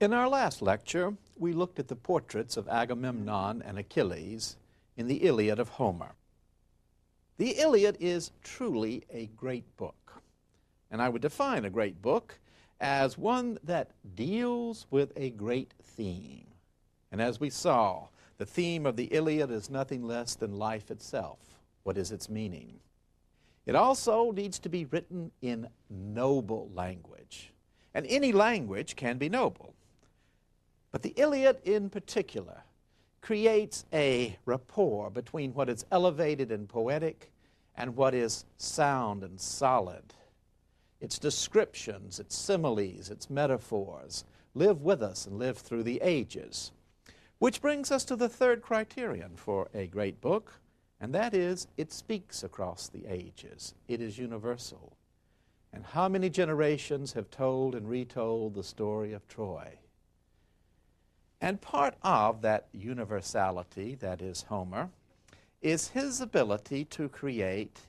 In our last lecture, we looked at the portraits of Agamemnon and Achilles in the Iliad of Homer. The Iliad is truly a great book, and I would define a great book as one that deals with a great theme. And as we saw, the theme of the Iliad is nothing less than life itself. What is its meaning? It also needs to be written in noble language. And any language can be noble. But the Iliad in particular creates a rapport between what is elevated and poetic and what is sound and solid. Its descriptions, its similes, its metaphors live with us and live through the ages. Which brings us to the third criterion for a great book, and that is it speaks across the ages. It is universal. And how many generations have told and retold the story of Troy? And part of that universality, that is Homer, is his ability to create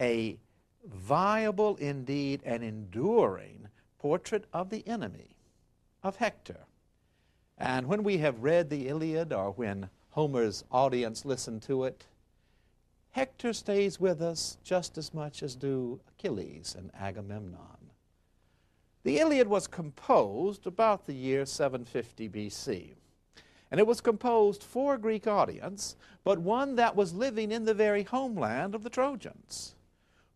a viable, indeed, and enduring portrait of the enemy, of Hector. And when we have read the Iliad or when Homer's audience listened to it, Hector stays with us just as much as do Achilles and Agamemnon. The Iliad was composed about the year 750 BC. And it was composed for a Greek audience, but one that was living in the very homeland of the Trojans.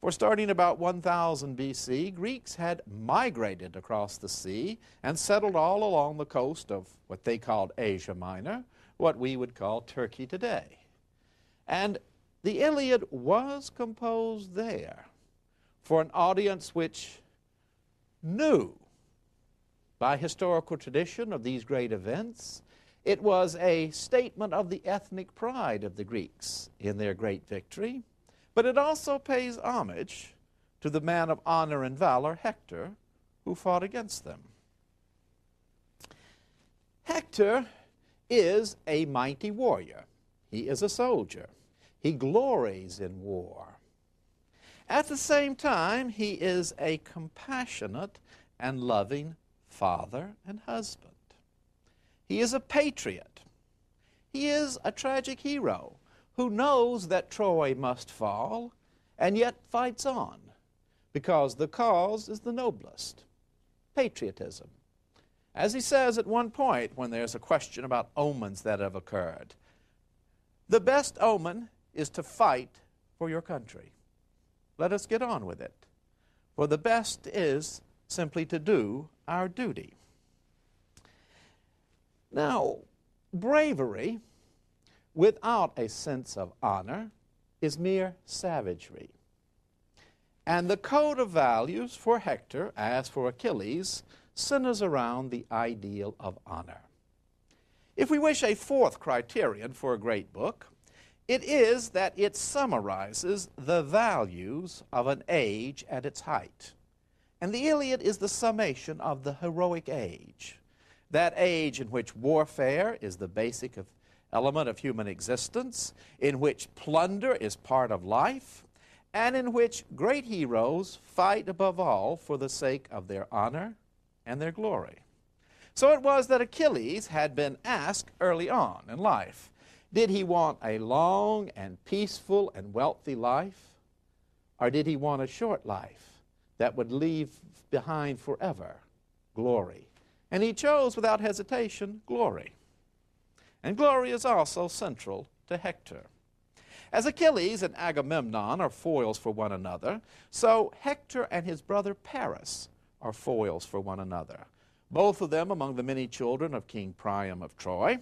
For starting about 1000 BC, Greeks had migrated across the sea and settled all along the coast of what they called Asia Minor, what we would call Turkey today. And the Iliad was composed there for an audience which knew by historical tradition of these great events. It was a statement of the ethnic pride of the Greeks in their great victory but it also pays homage to the man of honor and valor, Hector, who fought against them. Hector is a mighty warrior. He is a soldier. He glories in war. At the same time, he is a compassionate and loving father and husband. He is a patriot. He is a tragic hero who knows that Troy must fall and yet fights on because the cause is the noblest patriotism. As he says at one point when there's a question about omens that have occurred, the best omen is to fight for your country. Let us get on with it. For the best is simply to do our duty. Now, bravery without a sense of honor is mere savagery. And the code of values for Hector, as for Achilles, centers around the ideal of honor. If we wish a fourth criterion for a great book, it is that it summarizes the values of an age at its height. And the Iliad is the summation of the heroic age, that age in which warfare is the basic of element of human existence, in which plunder is part of life, and in which great heroes fight above all for the sake of their honor and their glory. So it was that Achilles had been asked early on in life did he want a long and peaceful and wealthy life, or did he want a short life that would leave behind forever glory? And he chose without hesitation glory. And glory is also central to Hector. As Achilles and Agamemnon are foils for one another, so Hector and his brother Paris are foils for one another, both of them among the many children of King Priam of Troy.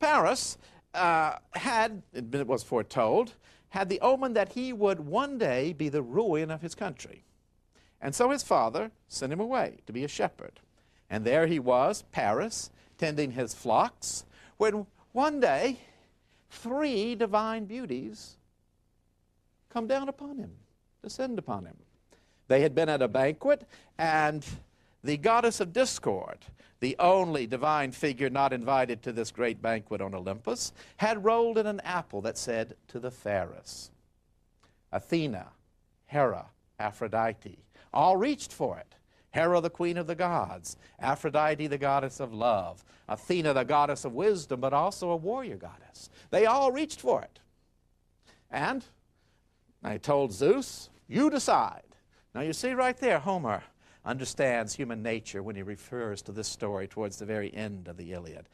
Paris uh, had, it was foretold, had the omen that he would one day be the ruin of his country. And so his father sent him away to be a shepherd. And there he was, Paris, tending his flocks, when one day three divine beauties come down upon him, descend upon him. They had been at a banquet, and the goddess of discord, the only divine figure not invited to this great banquet on Olympus, had rolled in an apple that said, To the fairest. Athena, Hera, Aphrodite, all reached for it. Hera, the queen of the gods, Aphrodite, the goddess of love, Athena, the goddess of wisdom, but also a warrior goddess. They all reached for it. And I told Zeus, You decide. Now you see right there, Homer understands human nature when he refers to this story towards the very end of the Iliad.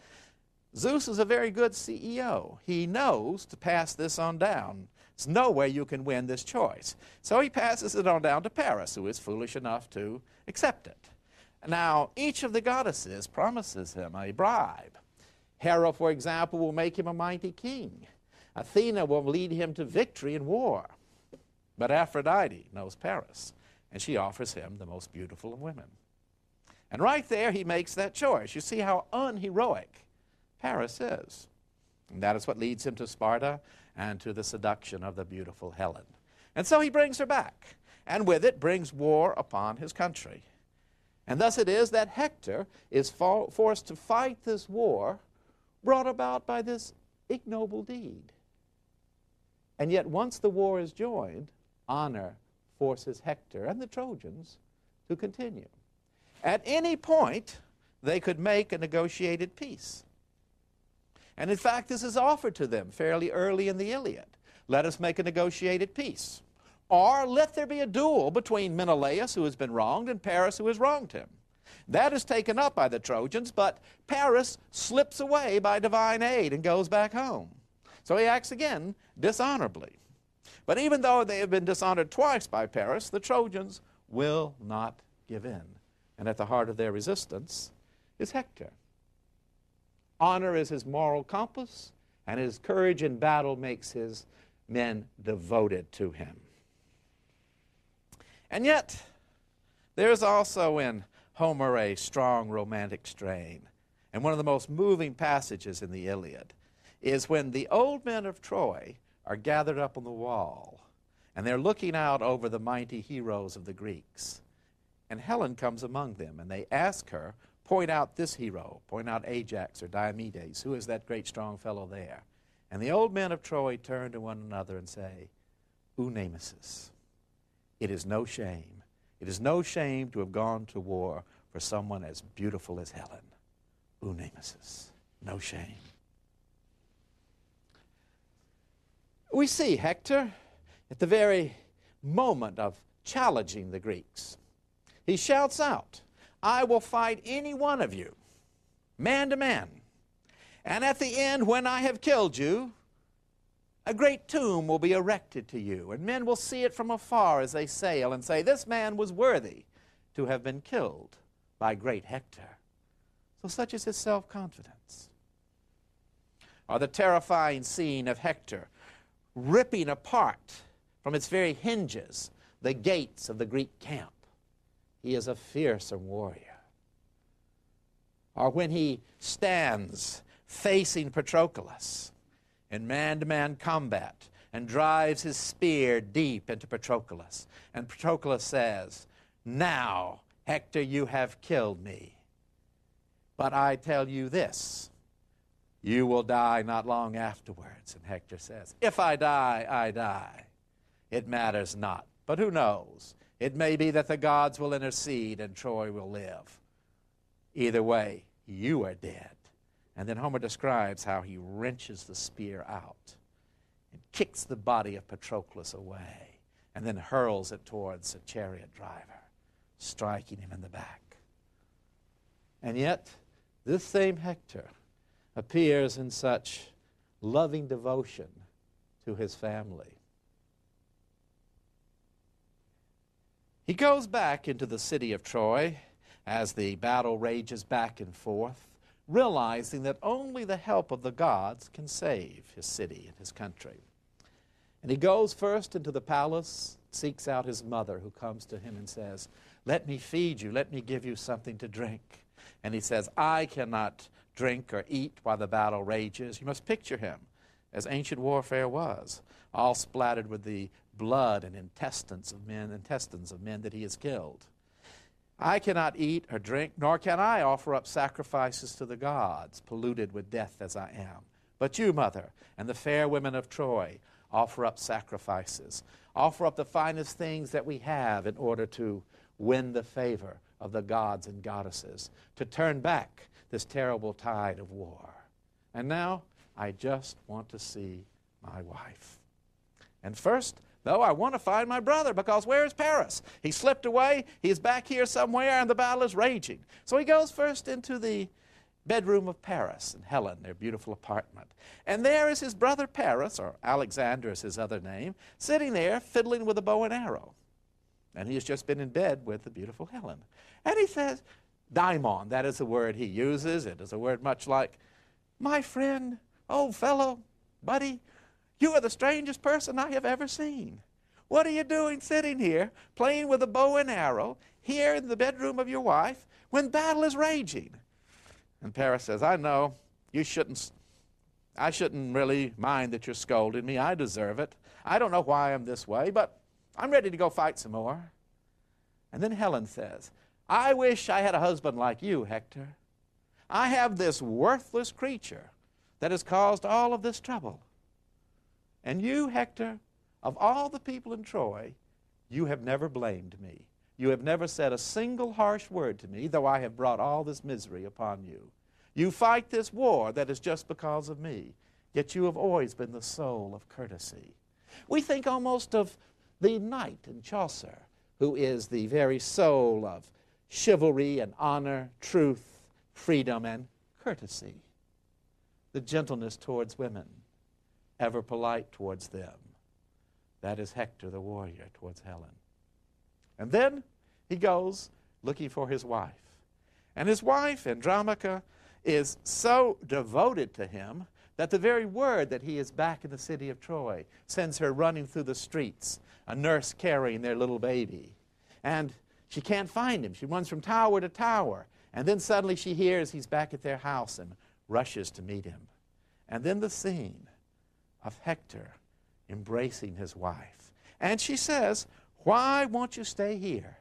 Zeus is a very good CEO. He knows to pass this on down. There's no way you can win this choice. So he passes it on down to Paris, who is foolish enough to accept it. Now, each of the goddesses promises him a bribe. Hera, for example, will make him a mighty king. Athena will lead him to victory in war. But Aphrodite knows Paris, and she offers him the most beautiful of women. And right there, he makes that choice. You see how unheroic Paris is. And that is what leads him to Sparta and to the seduction of the beautiful Helen. And so he brings her back, and with it brings war upon his country. And thus it is that Hector is forced to fight this war brought about by this ignoble deed. And yet, once the war is joined, honor forces Hector and the Trojans to continue. At any point, they could make a negotiated peace. And in fact, this is offered to them fairly early in the Iliad. Let us make a negotiated peace. Or let there be a duel between Menelaus, who has been wronged, and Paris, who has wronged him. That is taken up by the Trojans, but Paris slips away by divine aid and goes back home. So he acts again dishonorably. But even though they have been dishonored twice by Paris, the Trojans will not give in. And at the heart of their resistance is Hector. Honor is his moral compass, and his courage in battle makes his men devoted to him. And yet, there's also in Homer a strong romantic strain. And one of the most moving passages in the Iliad is when the old men of Troy are gathered up on the wall and they're looking out over the mighty heroes of the Greeks. And Helen comes among them and they ask her, Point out this hero, point out Ajax or Diomedes. Who is that great strong fellow there? And the old men of Troy turn to one another and say, O Nemesis. It is no shame. It is no shame to have gone to war for someone as beautiful as Helen. O Nemesis. No shame. We see Hector at the very moment of challenging the Greeks. He shouts out, I will fight any one of you, man to man. And at the end, when I have killed you, a great tomb will be erected to you, and men will see it from afar as they sail and say, This man was worthy to have been killed by great Hector. So, such is his self confidence. Or the terrifying scene of Hector ripping apart from its very hinges the gates of the Greek camp. He is a fearsome warrior. Or when he stands facing Patroclus in man to man combat and drives his spear deep into Patroclus. And Patroclus says, Now, Hector, you have killed me. But I tell you this you will die not long afterwards. And Hector says, If I die, I die. It matters not. But who knows? It may be that the gods will intercede and Troy will live. Either way, you are dead. And then Homer describes how he wrenches the spear out and kicks the body of Patroclus away and then hurls it towards a chariot driver, striking him in the back. And yet, this same Hector appears in such loving devotion to his family. He goes back into the city of Troy as the battle rages back and forth, realizing that only the help of the gods can save his city and his country. And he goes first into the palace, seeks out his mother, who comes to him and says, Let me feed you, let me give you something to drink. And he says, I cannot drink or eat while the battle rages. You must picture him as ancient warfare was, all splattered with the blood and intestines of men, intestines of men that he has killed. I cannot eat or drink, nor can I offer up sacrifices to the gods, polluted with death as I am. But you, mother, and the fair women of Troy, offer up sacrifices. Offer up the finest things that we have in order to win the favor of the gods and goddesses to turn back this terrible tide of war. And now I just want to see my wife. And first, though, I want to find my brother because where is Paris? He slipped away, he's back here somewhere, and the battle is raging. So he goes first into the bedroom of Paris and Helen, their beautiful apartment. And there is his brother Paris, or Alexander is his other name, sitting there fiddling with a bow and arrow. And he has just been in bed with the beautiful Helen. And he says, Daimon, that is the word he uses. It is a word much like, My friend, old fellow, buddy, you are the strangest person I have ever seen. What are you doing sitting here, playing with a bow and arrow, here in the bedroom of your wife, when battle is raging? And Paris says, I know, you shouldn't, I shouldn't really mind that you're scolding me. I deserve it. I don't know why I'm this way, but I'm ready to go fight some more. And then Helen says, I wish I had a husband like you, Hector. I have this worthless creature that has caused all of this trouble. And you, Hector, of all the people in Troy, you have never blamed me. You have never said a single harsh word to me, though I have brought all this misery upon you. You fight this war that is just because of me, yet you have always been the soul of courtesy. We think almost of the knight in Chaucer, who is the very soul of chivalry and honor, truth, freedom, and courtesy. The gentleness towards women, ever polite towards them. That is Hector the warrior towards Helen. And then he goes looking for his wife. And his wife, Andromache, is so devoted to him that the very word that he is back in the city of Troy sends her running through the streets, a nurse carrying their little baby. And she can't find him. She runs from tower to tower. And then suddenly she hears he's back at their house and rushes to meet him. And then the scene of Hector embracing his wife. And she says, Why won't you stay here?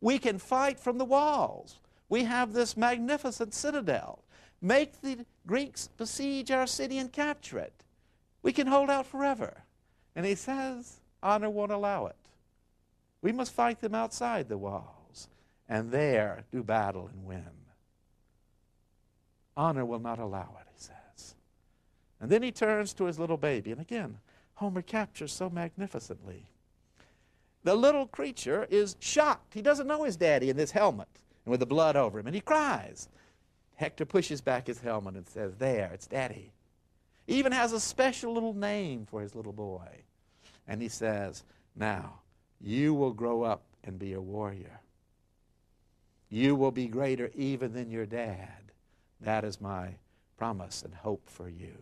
We can fight from the walls. We have this magnificent citadel. Make the Greeks besiege our city and capture it. We can hold out forever. And he says, honor won't allow it. We must fight them outside the walls and there do battle and win. Honor will not allow it, he says. And then he turns to his little baby. And again, Homer captures so magnificently. The little creature is shocked. He doesn't know his daddy in this helmet and with the blood over him, and he cries. Hector pushes back his helmet and says, There, it's daddy. He even has a special little name for his little boy. And he says, Now, you will grow up and be a warrior. You will be greater even than your dad. That is my promise and hope for you.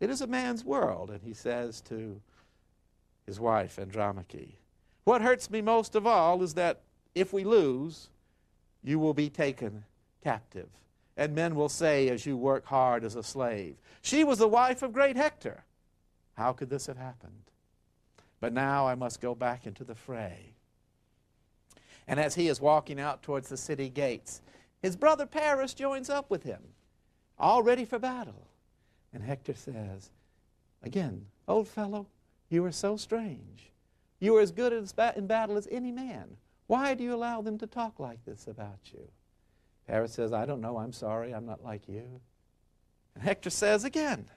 It is a man's world, and he says to his wife, Andromache, What hurts me most of all is that if we lose, you will be taken captive. And men will say, as you work hard as a slave, She was the wife of great Hector. How could this have happened? But now I must go back into the fray. And as he is walking out towards the city gates, his brother Paris joins up with him, all ready for battle. And Hector says, Again, old fellow, you are so strange. You are as good in battle as any man. Why do you allow them to talk like this about you? Paris says, I don't know. I'm sorry. I'm not like you. And Hector says again,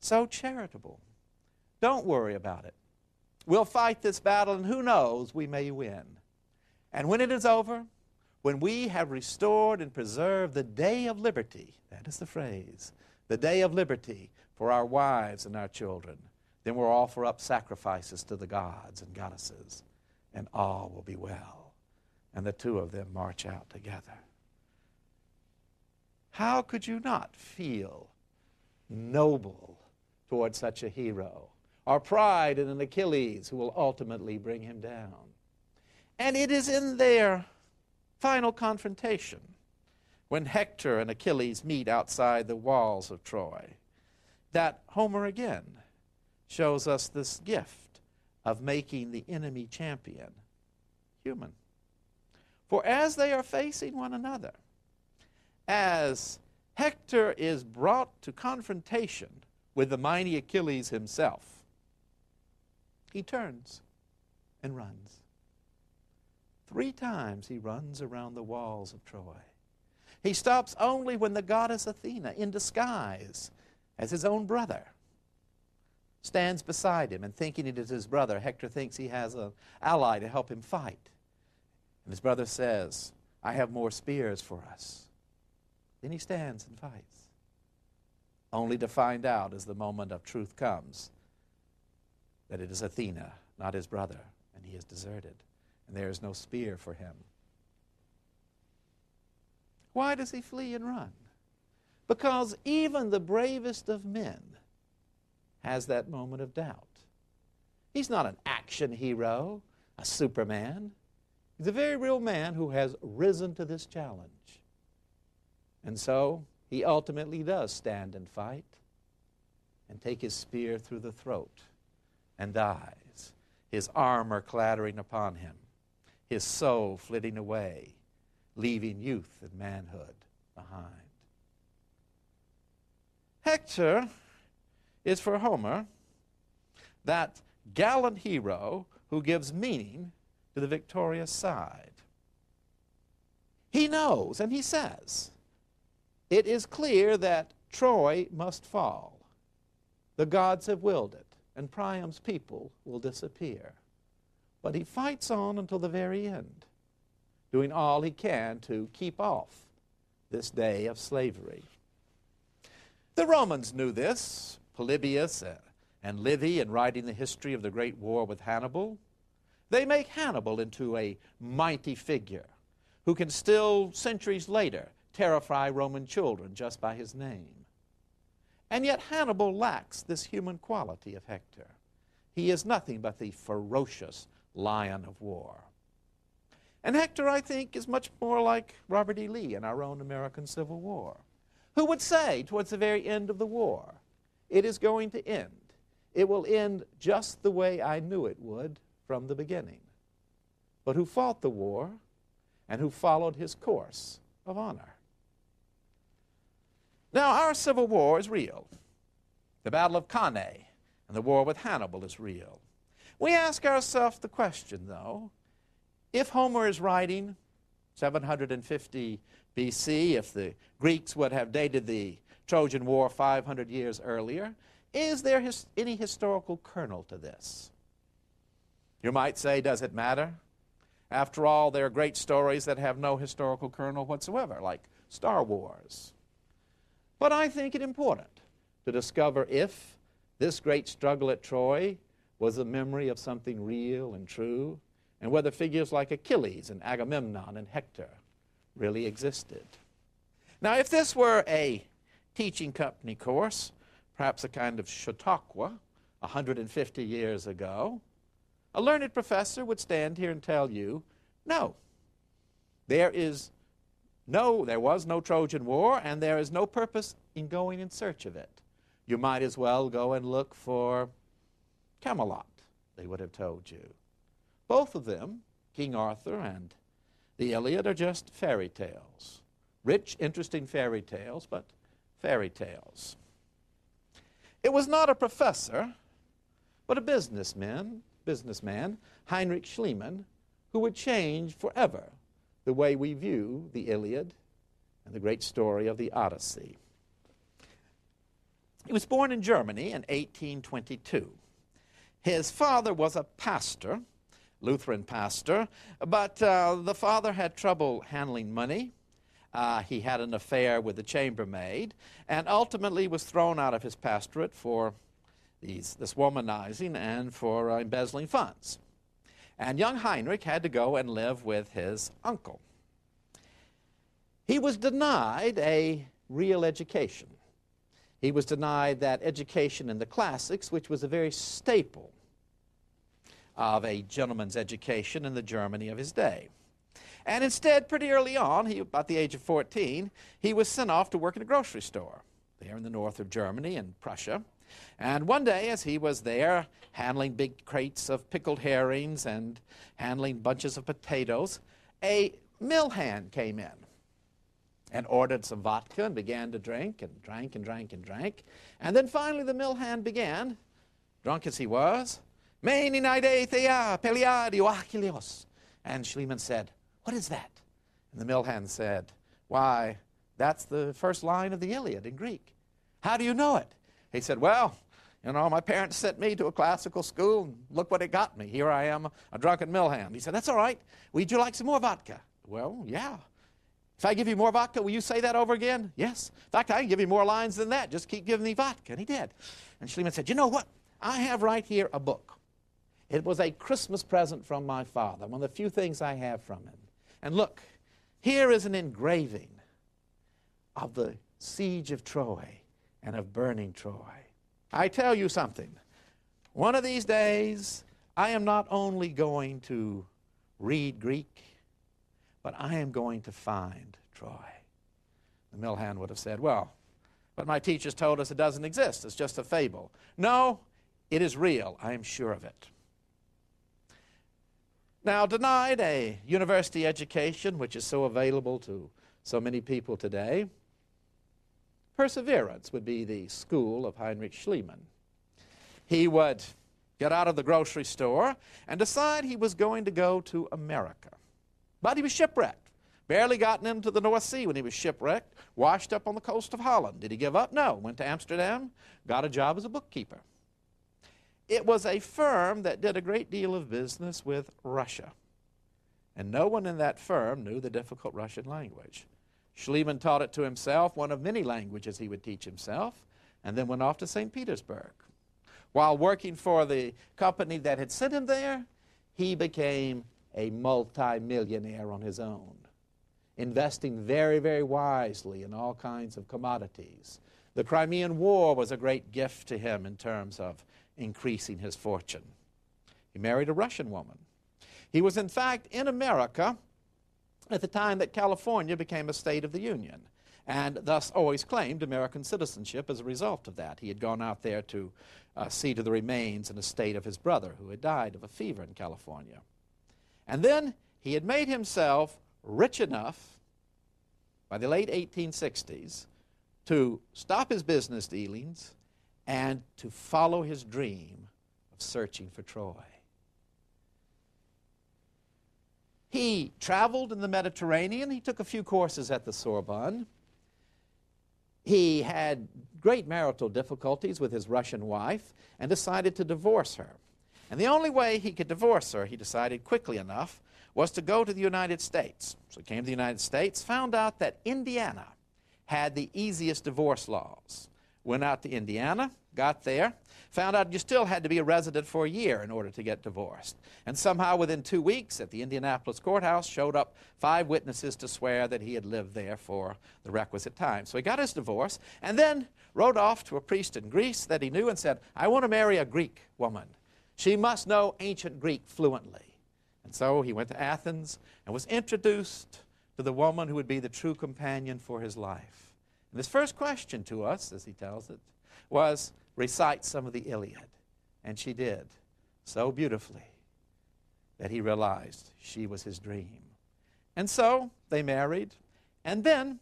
so charitable. Don't worry about it. We'll fight this battle, and who knows, we may win. And when it is over, when we have restored and preserved the day of liberty, that is the phrase, the day of liberty for our wives and our children, then we'll offer up sacrifices to the gods and goddesses and all will be well. And the two of them march out together. How could you not feel noble toward such a hero, or pride in an Achilles who will ultimately bring him down? And it is in their final confrontation, when Hector and Achilles meet outside the walls of Troy, that Homer again shows us this gift of making the enemy champion human. For as they are facing one another, as Hector is brought to confrontation with the mighty Achilles himself, he turns and runs. Three times he runs around the walls of Troy. He stops only when the goddess Athena, in disguise as his own brother, stands beside him, and thinking it is his brother, Hector thinks he has an ally to help him fight. And his brother says, I have more spears for us. Then he stands and fights, only to find out as the moment of truth comes that it is Athena, not his brother, and he is deserted, and there is no spear for him. Why does he flee and run? Because even the bravest of men has that moment of doubt. He's not an action hero, a superman. He's a very real man who has risen to this challenge. And so he ultimately does stand and fight and take his spear through the throat and dies, his armor clattering upon him, his soul flitting away, leaving youth and manhood behind. Hector is for Homer that gallant hero who gives meaning to the victorious side. He knows, and he says, it is clear that Troy must fall. The gods have willed it, and Priam's people will disappear. But he fights on until the very end, doing all he can to keep off this day of slavery. The Romans knew this. Polybius uh, and Livy, in writing the history of the great war with Hannibal, they make Hannibal into a mighty figure who can still, centuries later, terrify Roman children just by his name. And yet Hannibal lacks this human quality of Hector. He is nothing but the ferocious lion of war. And Hector, I think, is much more like Robert E. Lee in our own American Civil War, who would say towards the very end of the war, it is going to end. It will end just the way I knew it would from the beginning. But who fought the war and who followed his course of honor. Now, our Civil War is real. The Battle of Cannae and the war with Hannibal is real. We ask ourselves the question, though, if Homer is writing 750 BC, if the Greeks would have dated the Trojan War 500 years earlier, is there his, any historical kernel to this? You might say, does it matter? After all, there are great stories that have no historical kernel whatsoever, like Star Wars. But I think it important to discover if this great struggle at Troy was a memory of something real and true, and whether figures like Achilles and Agamemnon and Hector really existed. Now, if this were a teaching company course, perhaps a kind of Chautauqua 150 years ago, a learned professor would stand here and tell you, no, there is no, there was no Trojan War, and there is no purpose in going in search of it. You might as well go and look for Camelot, they would have told you. Both of them, King Arthur and the Iliad, are just fairy tales. Rich, interesting fairy tales, but fairy tales. It was not a professor, but a businessman, businessman, Heinrich Schliemann, who would change forever the way we view the Iliad and the great story of the Odyssey. He was born in Germany in 1822. His father was a pastor, Lutheran pastor, but uh, the father had trouble handling money. Uh, he had an affair with the chambermaid and ultimately was thrown out of his pastorate for these, this womanizing and for uh, embezzling funds. And young Heinrich had to go and live with his uncle. He was denied a real education. He was denied that education in the classics, which was a very staple of a gentleman's education in the Germany of his day. And instead, pretty early on, he, about the age of 14, he was sent off to work in a grocery store there in the north of Germany and Prussia. And one day, as he was there handling big crates of pickled herrings and handling bunches of potatoes, a mill hand came in and ordered some vodka and began to drink and drank and drank and drank. And then finally the mill hand began, drunk as he was, Meni thea peliadio achilios. And Schliemann said, What is that? And the mill hand said, Why, that's the first line of the Iliad in Greek. How do you know it? He said, Well, you know, my parents sent me to a classical school, and look what it got me. Here I am, a drunken mill hand. He said, That's all right. Would you like some more vodka? Well, yeah. If I give you more vodka, will you say that over again? Yes. In fact, I can give you more lines than that. Just keep giving me vodka. And he did. And Schliemann said, You know what? I have right here a book. It was a Christmas present from my father, one of the few things I have from him. And look, here is an engraving of the siege of Troy and of burning Troy. I tell you something. One of these days, I am not only going to read Greek, but I am going to find Troy. The mill hand would have said, Well, but my teachers told us it doesn't exist. It's just a fable. No, it is real. I am sure of it. Now, denied a university education, which is so available to so many people today, perseverance would be the school of Heinrich Schliemann. He would get out of the grocery store and decide he was going to go to America. But he was shipwrecked. Barely gotten into the North Sea when he was shipwrecked, washed up on the coast of Holland. Did he give up? No. Went to Amsterdam, got a job as a bookkeeper. It was a firm that did a great deal of business with Russia. And no one in that firm knew the difficult Russian language. Schliemann taught it to himself, one of many languages he would teach himself, and then went off to St. Petersburg. While working for the company that had sent him there, he became a multimillionaire on his own, investing very, very wisely in all kinds of commodities. The Crimean War was a great gift to him in terms of increasing his fortune. He married a Russian woman. He was, in fact, in America at the time that California became a state of the Union, and thus always claimed American citizenship as a result of that. He had gone out there to uh, see to the remains and estate of his brother, who had died of a fever in California. And then he had made himself rich enough by the late 1860s to stop his business dealings and to follow his dream of searching for Troy. He traveled in the Mediterranean. He took a few courses at the Sorbonne. He had great marital difficulties with his Russian wife and decided to divorce her. And the only way he could divorce her, he decided quickly enough, was to go to the United States. So he came to the United States, found out that Indiana had the easiest divorce laws went out to Indiana, got there, found out you still had to be a resident for a year in order to get divorced. And somehow within two weeks at the Indianapolis courthouse showed up five witnesses to swear that he had lived there for the requisite time. So he got his divorce and then wrote off to a priest in Greece that he knew and said, I want to marry a Greek woman. She must know ancient Greek fluently. And so he went to Athens and was introduced to the woman who would be the true companion for his life. And his first question to us, as he tells it, was recite some of the Iliad. And she did so beautifully that he realized she was his dream. And so they married, and then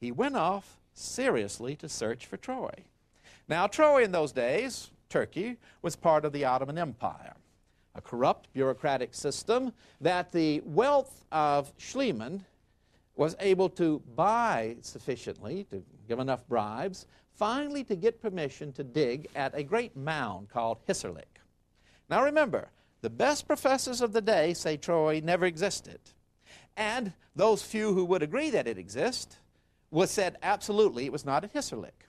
he went off seriously to search for Troy. Now, Troy in those days, Turkey, was part of the Ottoman Empire, a corrupt bureaucratic system that the wealth of Schliemann was able to buy sufficiently, to give enough bribes, finally to get permission to dig at a great mound called Hissarlik. Now remember, the best professors of the day say Troy never existed. And those few who would agree that it exists was said absolutely it was not at Hissarlik.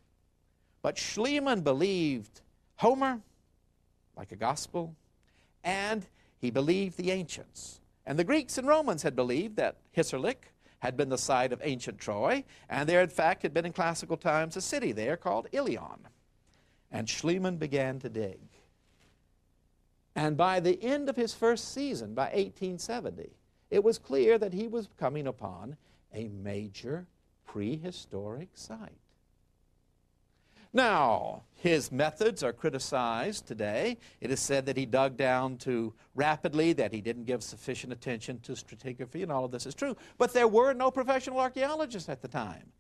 But Schliemann believed Homer like a gospel, and he believed the ancients. And the Greeks and Romans had believed that Hissarlik had been the site of ancient Troy, and there, in fact, had been in classical times a city there called Ilion. And Schliemann began to dig. And by the end of his first season, by 1870, it was clear that he was coming upon a major prehistoric site. Now, his methods are criticized today. It is said that he dug down too rapidly, that he didn't give sufficient attention to stratigraphy, and all of this is true. But there were no professional archaeologists at the time.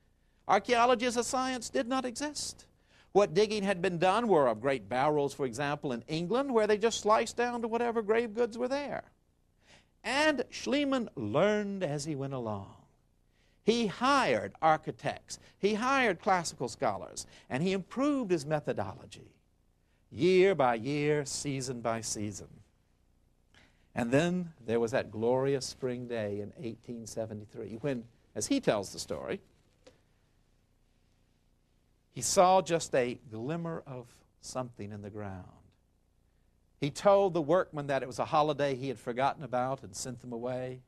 Archaeology as a science did not exist. What digging had been done were of great barrows, for example, in England, where they just sliced down to whatever grave goods were there. And Schliemann learned as he went along. He hired architects, he hired classical scholars, and he improved his methodology year by year, season by season. And then there was that glorious spring day in 1873 when, as he tells the story, he saw just a glimmer of something in the ground. He told the workmen that it was a holiday he had forgotten about and sent them away,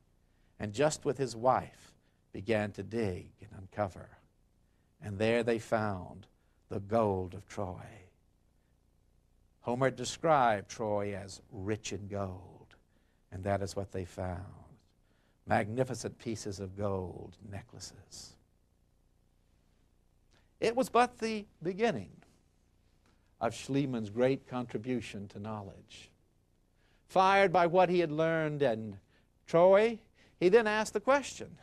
and just with his wife, began to dig and uncover. And there they found the gold of Troy. Homer described Troy as rich in gold, and that is what they found magnificent pieces of gold necklaces. It was but the beginning of Schliemann's great contribution to knowledge. Fired by what he had learned in Troy, he then asked the question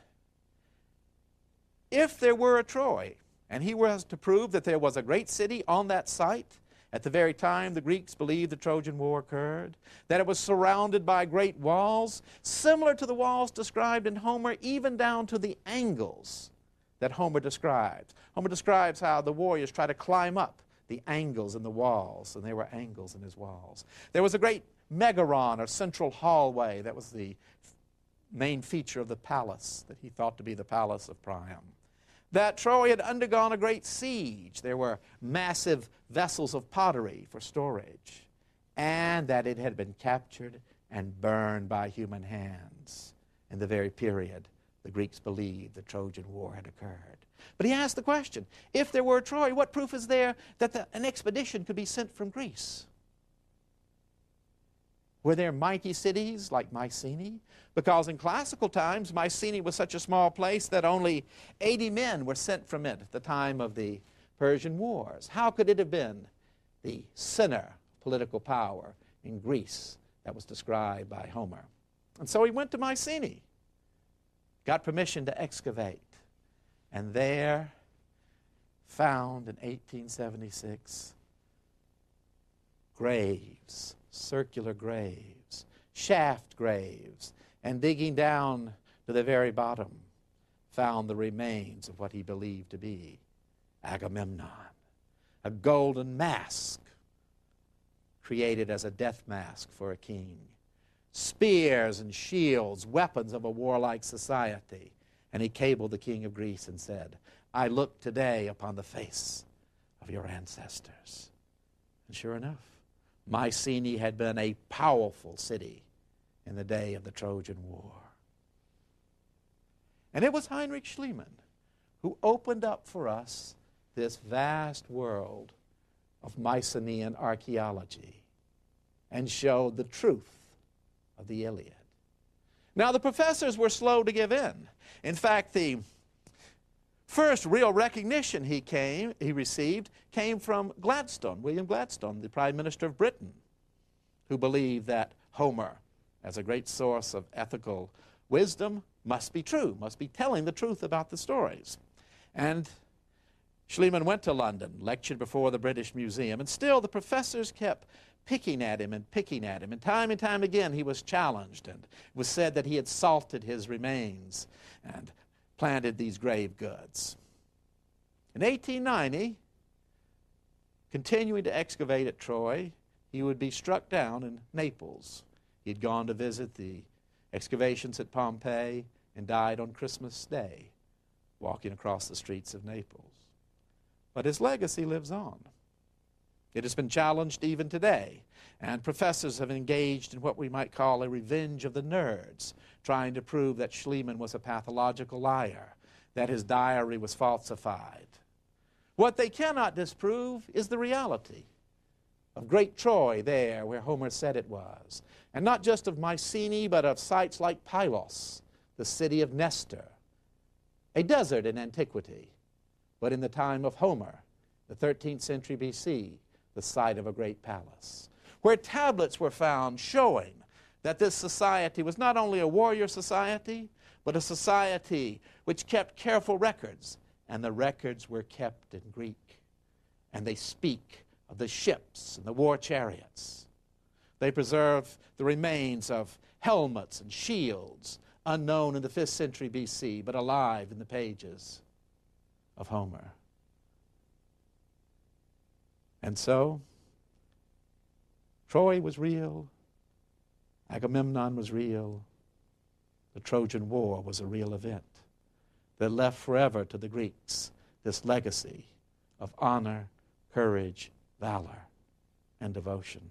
if there were a Troy, and he was to prove that there was a great city on that site, at the very time the Greeks believed the Trojan War occurred, that it was surrounded by great walls, similar to the walls described in Homer, even down to the angles that Homer describes. Homer describes how the warriors try to climb up the angles in the walls, and there were angles in his walls. There was a great megaron, or central hallway, that was the main feature of the palace that he thought to be the palace of Priam that Troy had undergone a great siege. There were massive vessels of pottery for storage, and that it had been captured and burned by human hands in the very period the Greeks believed the Trojan War had occurred. But he asked the question if there were Troy, what proof is there that the, an expedition could be sent from Greece? Were there mighty cities like Mycenae? Because in classical times, Mycenae was such a small place that only 80 men were sent from it at the time of the Persian Wars. How could it have been the center political power in Greece that was described by Homer? And so he went to Mycenae, got permission to excavate, and there found in 1876 graves circular graves, shaft graves, and digging down to the very bottom, found the remains of what he believed to be Agamemnon, a golden mask created as a death mask for a king, spears and shields, weapons of a warlike society. And he cabled the king of Greece and said, I look today upon the face of your ancestors. And sure enough, Mycenae had been a powerful city in the day of the Trojan War. And it was Heinrich Schliemann who opened up for us this vast world of Mycenaean archaeology and showed the truth of the Iliad. Now, the professors were slow to give in. In fact, the First real recognition he came, he received came from Gladstone, William Gladstone, the Prime Minister of Britain, who believed that Homer, as a great source of ethical wisdom, must be true, must be telling the truth about the stories. And Schliemann went to London, lectured before the British Museum, and still the professors kept picking at him and picking at him. And time and time again he was challenged, and it was said that he had salted his remains and planted these grave goods. In 1890, continuing to excavate at Troy, he would be struck down in Naples. He had gone to visit the excavations at Pompeii and died on Christmas Day, walking across the streets of Naples. But his legacy lives on. It has been challenged even today, and professors have engaged in what we might call a revenge of the nerds, trying to prove that Schliemann was a pathological liar, that his diary was falsified. What they cannot disprove is the reality of great Troy there where Homer said it was, and not just of Mycenae, but of sites like Pylos, the city of Nestor, a desert in antiquity, but in the time of Homer, the 13th century BC, the site of a great palace, where tablets were found showing that this society was not only a warrior society, but a society which kept careful records, and the records were kept in Greek. And they speak of the ships and the war chariots. They preserve the remains of helmets and shields, unknown in the 5th century BC, but alive in the pages of Homer. And so, Troy was real, Agamemnon was real, the Trojan War was a real event that left forever to the Greeks this legacy of honor, courage, valor, and devotion.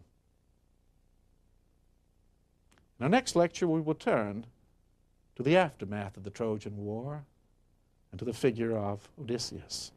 In our next lecture, we will turn to the aftermath of the Trojan War and to the figure of Odysseus.